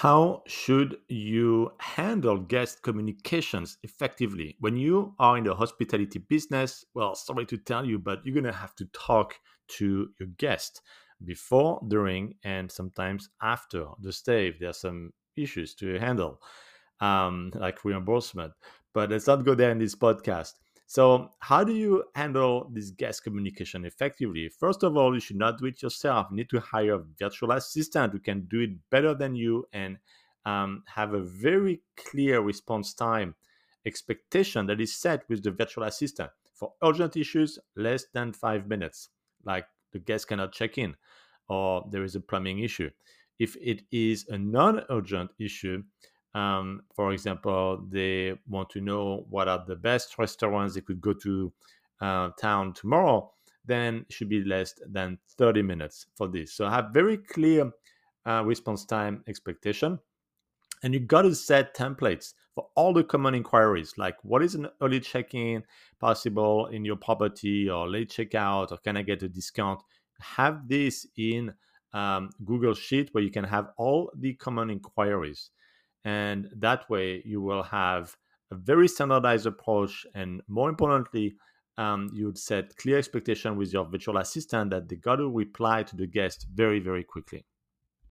How should you handle guest communications effectively? When you are in the hospitality business, well, sorry to tell you, but you're going to have to talk to your guest before, during, and sometimes after the stay if there are some issues to handle, um, like reimbursement. But let's not go there in this podcast. So, how do you handle this guest communication effectively? First of all, you should not do it yourself. You need to hire a virtual assistant who can do it better than you and um, have a very clear response time expectation that is set with the virtual assistant. For urgent issues, less than five minutes, like the guest cannot check in or there is a plumbing issue. If it is a non urgent issue, um, for example, they want to know what are the best restaurants they could go to uh, town tomorrow, then it should be less than 30 minutes for this. So have very clear uh, response time expectation. And you got to set templates for all the common inquiries, like what is an early check-in possible in your property or late checkout, or can I get a discount? Have this in um, Google Sheet where you can have all the common inquiries. And that way, you will have a very standardized approach. And more importantly, um, you'd set clear expectation with your virtual assistant that they got to reply to the guest very, very quickly.